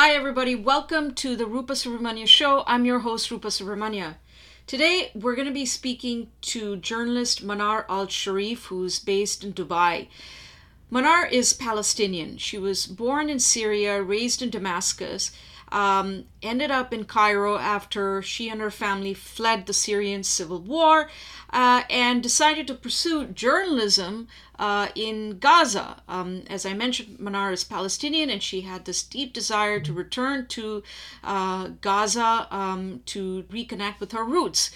Hi, everybody. Welcome to the Rupa Subramanya Show. I'm your host, Rupa Subramanya. Today, we're going to be speaking to journalist Manar Al Sharif, who's based in Dubai. Manar is Palestinian. She was born in Syria, raised in Damascus, um, ended up in Cairo after she and her family fled the Syrian civil war uh, and decided to pursue journalism uh, in Gaza. Um, as I mentioned, Manar is Palestinian and she had this deep desire to return to uh, Gaza um, to reconnect with her roots.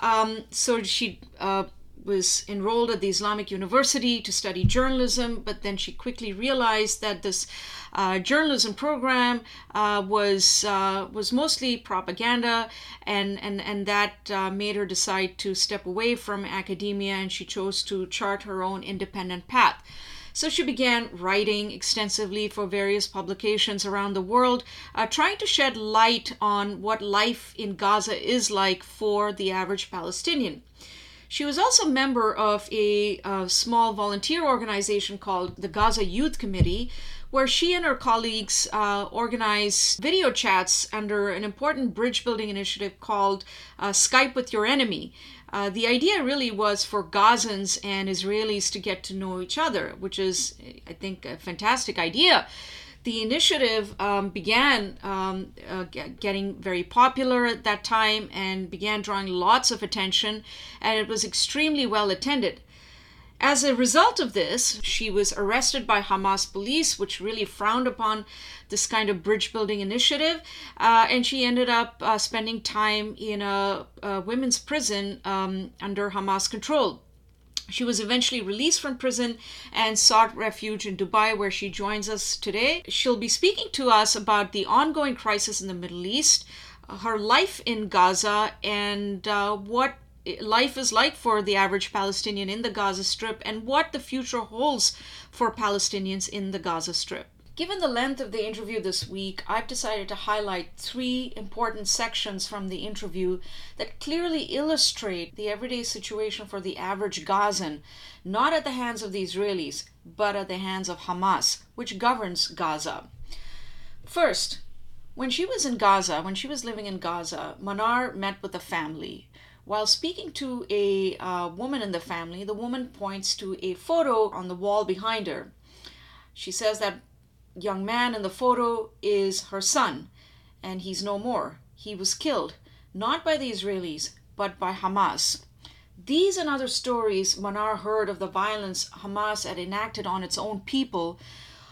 Um, so she uh, was enrolled at the Islamic University to study journalism, but then she quickly realized that this uh, journalism program uh, was uh, was mostly propaganda, and and and that uh, made her decide to step away from academia, and she chose to chart her own independent path. So she began writing extensively for various publications around the world, uh, trying to shed light on what life in Gaza is like for the average Palestinian. She was also a member of a, small volunteer organization called the Gaza Youth Committee, where she and her colleagues uh, organized video chats under an important bridge building initiative called uh, Skype with Your Enemy. Uh, the idea really was for Gazans and Israelis to get to know each other, which is, I think, a fantastic idea the initiative um, began um, uh, getting very popular at that time and began drawing lots of attention, and it was extremely well attended. As a result of this, she was arrested by Hamas police, which really frowned upon this kind of bridge building initiative, uh, and she ended up uh, spending time in a, a women's prison um, under Hamas control. She was eventually released from prison and sought refuge in Dubai, where she joins us today. She'll be speaking to us about the ongoing crisis in the Middle East, her life in Gaza, and uh, what life is like for the average Palestinian in the Gaza Strip, and what the future holds for Palestinians in the Gaza Strip. Given the length of the interview this week, I've decided to highlight three important sections from the interview that clearly illustrate the everyday situation for the average Gazan, not at the hands of the Israelis, but at the hands of Hamas, which governs Gaza. First, when she was in Gaza, when she was living in Gaza, Manar met with a family. While speaking to a uh, woman in the family, the woman points to a photo on the wall behind her. She says that young man in the photo is her son, and he's no more. He was killed, not by the Israelis, but by Hamas. These and other stories Manar heard of the violence Hamas had enacted on its own people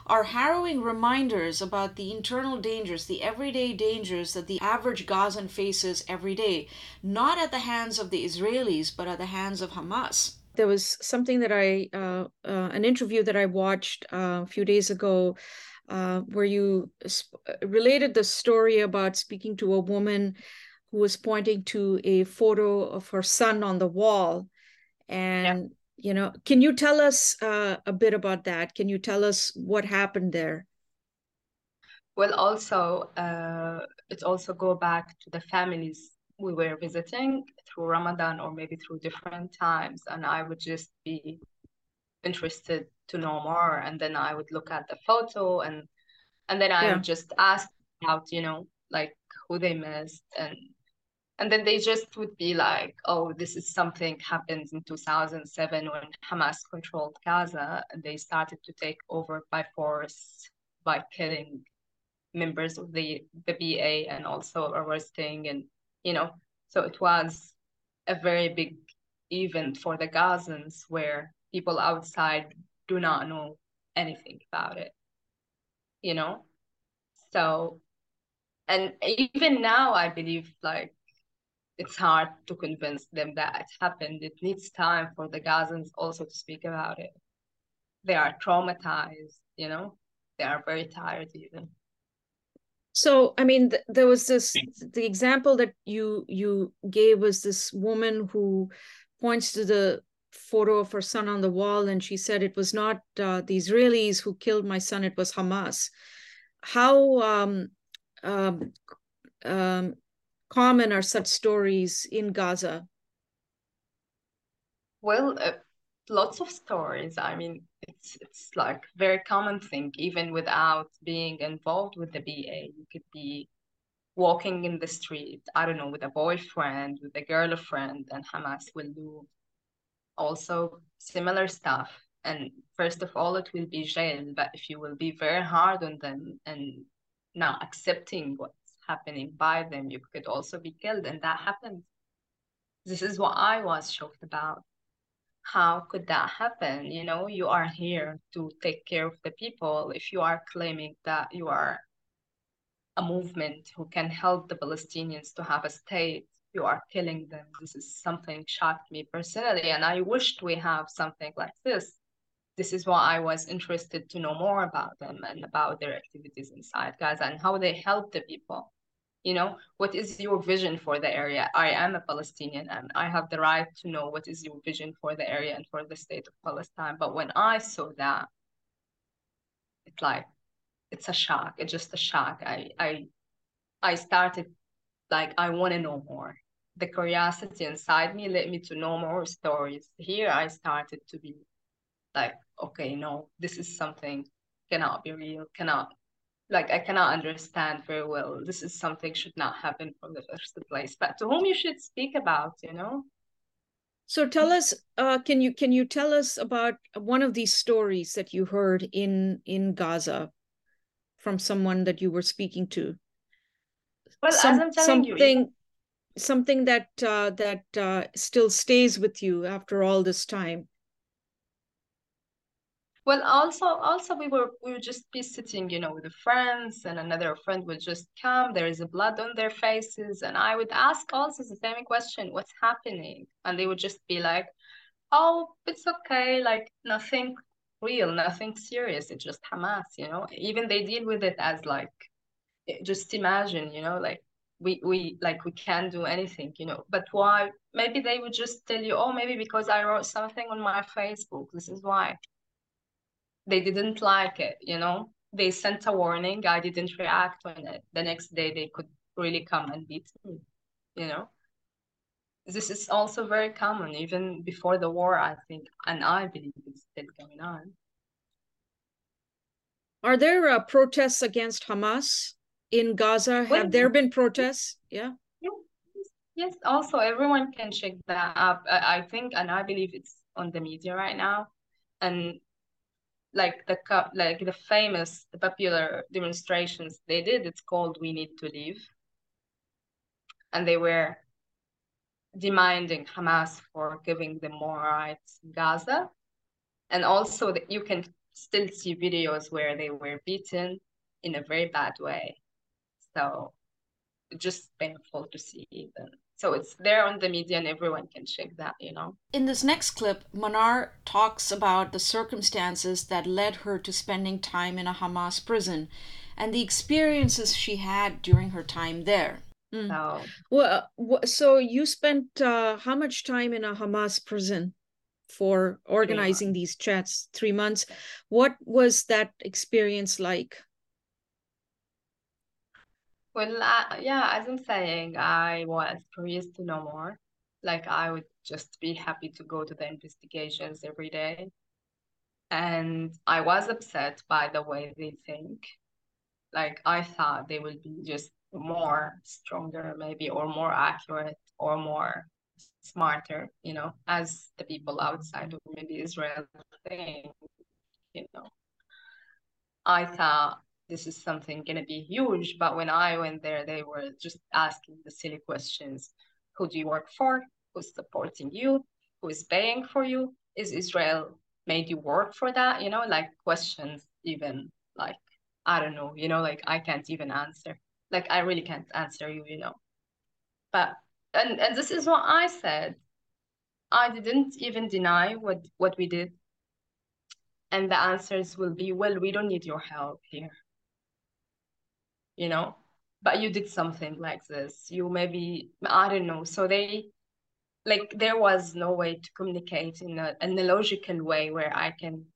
are harrowing reminders about the internal dangers, the everyday dangers that the average Gazan faces every day, not at the hands of the Israelis, but at the hands of Hamas. There was something that I, uh, uh, an interview that I watched uh, a few days ago uh, where you sp- uh, related the story about speaking to a woman who was pointing to a photo of her son on the wall. And yeah. you know can you tell us uh, a bit about that? Can you tell us what happened there? Well also uh, it also go back to the families we were visiting through ramadan or maybe through different times and i would just be interested to know more and then i would look at the photo and and then i yeah. would just ask about you know like who they missed and and then they just would be like oh this is something happened in 2007 when hamas controlled gaza and they started to take over by force by killing members of the the ba and also arresting and you know so it was a very big event for the gazans where people outside do not know anything about it you know? So and even now i believe like it's hard to convince them that it happened. It needs time for the gazans also to speak about it. They are traumatized you know? They are very tired even so i mean th- there was this the example that you you gave was this woman who points to the photo of her son on the wall and she said it was not uh, the israelis who killed my son it was hamas. How um, um, um, common are such stories in gaza? Well uh, lots of stories. I mean it's it's like very common thing even without being involved with the BA. You could be walking in the street, I don't know, with a boyfriend, with a girlfriend, and Hamas will do also similar stuff. And first of all, it will be jail, but if you will be very hard on them and not accepting what's happening by them, you could also be killed, and that happens. This is what I was shocked about. How could that happen? You know, you are here to take care of the people. If you are claiming that you are a movement who can help the Palestinians to have a state, you are killing them. This is something shocked me personally, and I wished we have something like this. This is why I was interested to know more about them and about their activities inside Gaza and how they help the people you know what is your vision for the area? I am a palestinian and i have the right to know what is your vision for the area and for the state of palestine. But when i saw that it's like it's a shock. It's just a shock. I i i started like i want to know more. The curiosity inside me led me to know more stories. Here i started to be like okay no this is something cannot be real cannot like I cannot understand very well. This is something should not happen from the first place. But to whom you should speak about, you know? So tell us, uh, can you can you tell us about one of these stories that you heard in in Gaza from someone that you were speaking to? Well, Some, as I'm telling something, you, something that uh, that uh, still stays with you after all this time. Well, also, also we were we would just be sitting, you know, with the friends, and another friend would just come. There is a blood on their faces, and I would ask also the same question, "What's happening?" And they would just be like, "Oh, it's okay, like nothing real, nothing serious. It's just Hamas, you know." Even they deal with it as like, eh, just imagine, you know, like we we like we can't do anything, you know. But why? Maybe they would just tell you, "Oh, maybe because I wrote something on my Facebook. This is why." They didn't like it, you know. They sent a warning. I didn't react on it. The next day they could really come and beat me, you know. This is also very common, even before the war, I think, and I believe it's still going on. Are there uh, protests against Hamas in Gaza? Well, Have there been protests? Yeah. Yes, yes. Also, everyone can check that up. I think, and I believe it's on the media right now. And like the like the famous the popular demonstrations they did it's called we need to leave. And they were demanding hamas for giving them more rights in gaza. And also that you can still see videos where they were beaten in a very bad way. So just painful to see even so it's there on the media and everyone can check that, you know. In this next clip, Manar talks about the circumstances that led her to spending time in a Hamas prison and the experiences she had during her time there. Mm. So, well, so you spent uh, how much time in a Hamas prison for organizing these chats? Three months. What was that experience like? Well, yeah, as I'm saying, I was curious to know more. Like, I would just be happy to go to the investigations every day. And I was upset by the way they think. Like, I thought they would be just more stronger, maybe, or more accurate, or more smarter, you know, as the people outside of maybe Israel think, you know. I thought this is something to be huge. But when I went there, they were just asking the silly questions Who do you work for? Who's supporting you? Who is paying for you? Is Israel made you work for that? You know, like questions, even like, I don't know, you know, like I can't even answer. Like, I really can't answer you, you know. But, and, and this is what I said. I didn't even deny what, what we did. And the answers will be, well, we don't need your help here you know? But you did something like this. You maybe i don't know. So they like there was no way to communicate in a, in a logical way where i can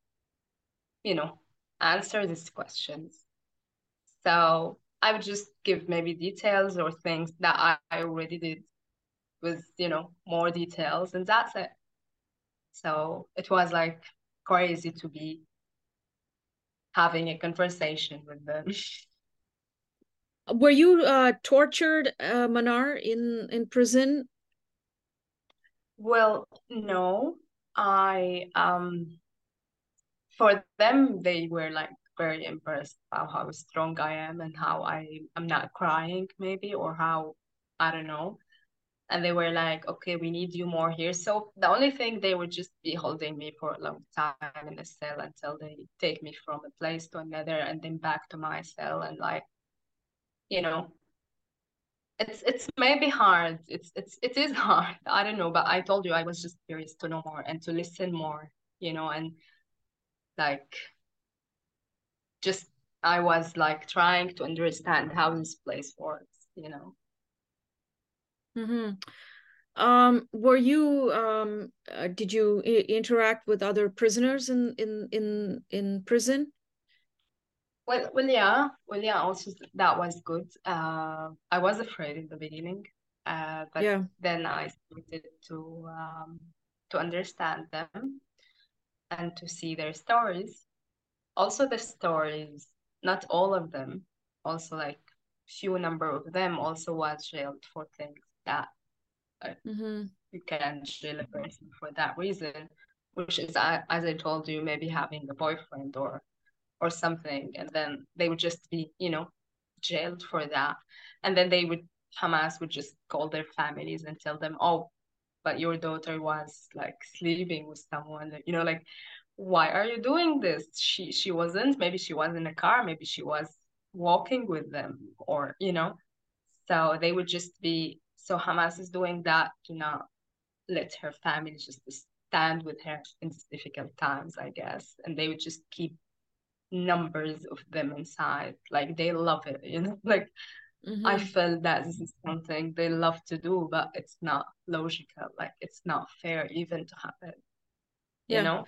you know answer these questions. So i would just give maybe details or things that i, I already did with you know more details and that's it. So it was like crazy to be having a conversation with them. Were you uh, tortured, uh, Manar, in in prison? Well, no. I um for them they were like very impressed about how strong I am and how I am not crying maybe or how I don't know. And they were like, okay, we need you more here. So the only thing they would just be holding me for a long time in the cell until they take me from a place to another and then back to my cell and like, you know, it's it's maybe hard. It's it's it is hard. I don't know, but I told you I was just curious to know more and to listen more, you know, and like just I was like trying to understand how this place works, you know. Mm-hmm. Um, were you um, uh, did you I- interact with other prisoners in in in in prison? Well, well, yeah, well, yeah. Also, that was good. Uh, I was afraid in the beginning, uh, but Yeah. then I started to um, to understand them and to see their stories. Also, the stories, not all of them. Also, like few number of them also was jailed for things that uh, Mm-hmm. you can jail a person for that reason, which is, as I told you, maybe having a boyfriend or or something, and then they would just be, you know, jailed for that. And then they would, Hamas would just call their families and tell them, oh, but your daughter was like sleeping with someone, you know, like, why are you doing this? She she wasn't, maybe she was in a car, maybe she was walking with them, or, you know. So they would just be, so Hamas is doing that to not let her family just stand with her in difficult times, I guess. And they would just keep numbers of them inside. Like they love it, you know. Like Mm-hmm. I felt that this is something they love to do, but it's not logical. Like it's not fair even to happen, you know.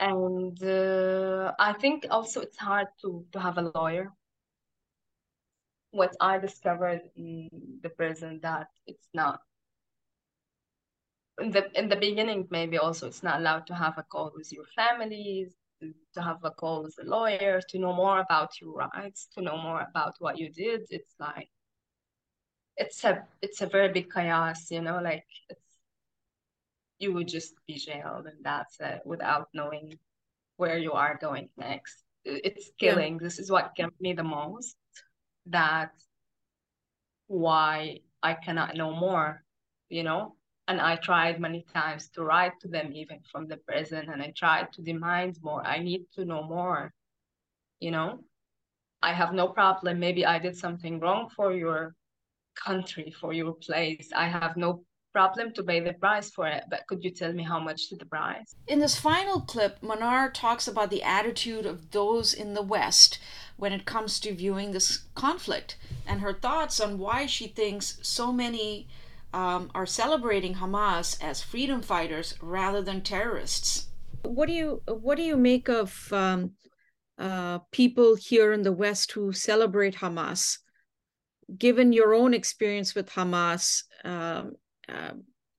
And uh, I think also it's hard to to have a lawyer. What I discovered in the prison that it's not in the in the beginning maybe also it's not allowed to have a call with your families to have a call with a lawyer to know more about your rights to know more about what you did it's like it's a it's a very big chaos you know like it's you would just be jailed and that's it without knowing where you are going next it's Yeah. killing this is what killed me the most that why I cannot know more, you know? And I tried many times to write to them even from the prison and I tried to demand more. I need to know more, you know? I have no problem. Maybe I did something wrong for your country, for your place. I have no problem to pay the price for it, but could you tell me how much the price? In this final clip, Manar talks about the attitude of those in the West when it comes to viewing this conflict and her thoughts on why she thinks so many um, are celebrating Hamas as freedom fighters rather than terrorists. What do you what do you make of um, uh, people here in the West who celebrate Hamas? Given your own experience with Hamas, uh,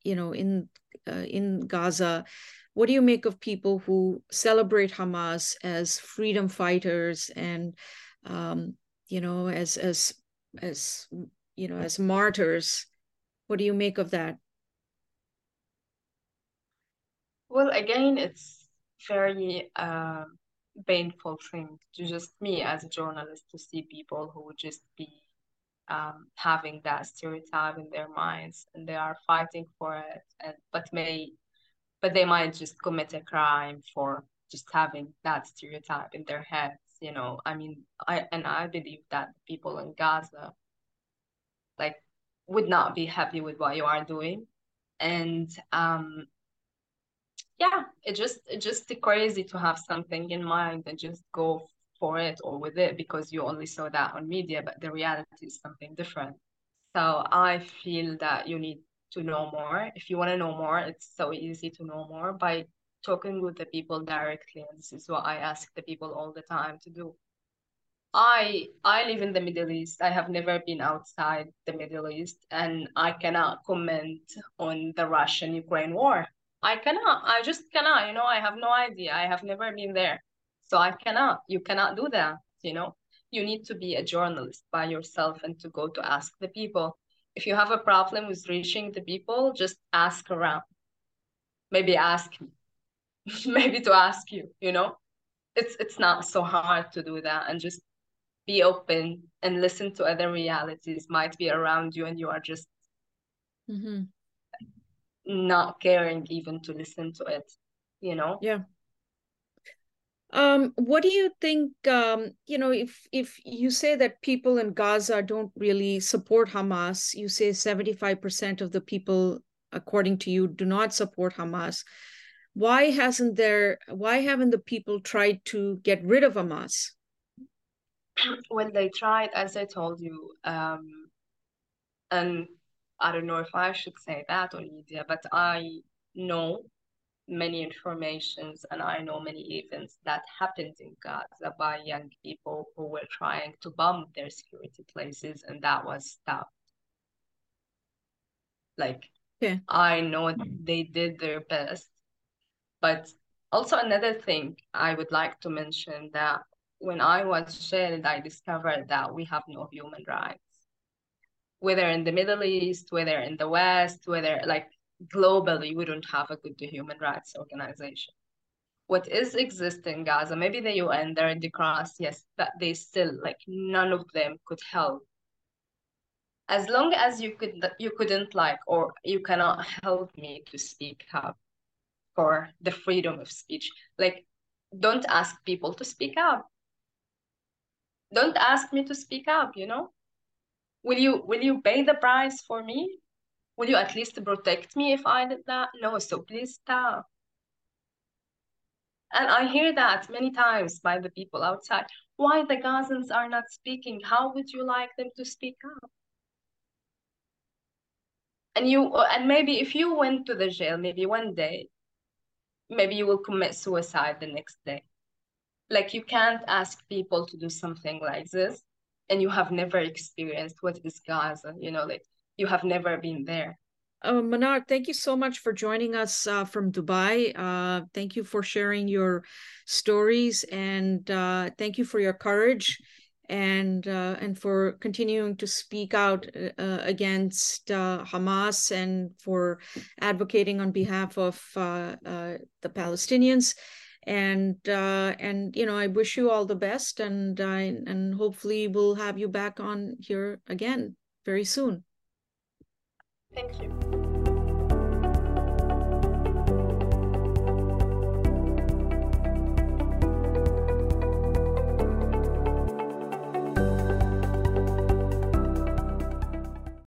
you know, in uh, in Gaza, what do you make of people who celebrate Hamas as freedom fighters and um, you know as as as you know as martyrs? What do you make of that? Well, again, it's very uh, painful thing to just me as a journalist to see people who would just be um, having that stereotype in their minds and they are fighting for it and but may but they might just commit a crime for just having that stereotype in their heads you know i mean i and i believe that people in gaza like would not be happy with what you are doing. And um yeah it just it just crazy to have something in mind and just go for it or with it because you only saw that on media but the reality is something different. So i feel that you need to know more. If you want to know more it's so easy to know more by talking with the people directly. And this is what i ask the people all the time to do I I live in the Middle East. I have never been outside the Middle East, and I cannot comment on the Russian-Ukraine war. I cannot. I just cannot. You know, I have no idea. I have never been there. So I cannot, you cannot do that, you know? You need to be a journalist by yourself and to go to ask the people. If you have a problem with reaching the people, just ask around. Maybe ask me. Maybe to ask you, you know? It's it's not so hard to do that and just be open and listen to other realities might be around you and you are just mm-hmm. not caring even to listen to it you know yeah um, what do you think? Um, you know, if if you say that people in Gaza don't really support Hamas, you say seventy five percent of the people, according to you, do not support Hamas. Why hasn't there? Why haven't the people tried to get rid of Hamas? Well, they tried, as I told you, um, and I don't know if I should say that on media, but I know many informations and I know many events that happened in Gaza by young people who were trying to bomb their security places and that was stopped. Like yeah. I know they did their best. But also another thing I would like to mention that when I was jailed, I discovered that we have no human rights. Whether in the Middle East, whether in the West, whether like globally we don't have a good human rights organization. What is existing Gaza, maybe the UN, there in the Cross, yes, but they still like none of them could help. As long as you could you couldn't like or you cannot help me to speak up for the freedom of speech. Like don't ask people to speak up. Don't ask me to speak up, you know? Will you will you pay the price for me? Will you at least protect me if I did that? No, so please stop. And I hear that many times by the people outside. Why the Gazans are not speaking? How would you like them to speak up? And you and maybe if you went to the jail, maybe one day, maybe you will commit suicide the next day. Like you can't ask people to do something like this and you have never experienced what is Gaza, you know, like you have never been there. Uh, Manar, thank you so much for joining us uh, from Dubai. Uh, thank you for sharing your stories and uh, thank you for your courage and uh, and for continuing to speak out uh, against Hamas and for advocating on behalf of the Palestinians. And uh, and you know, I wish you all the best, and I and hopefully we'll have you back on here again very soon. Thank you.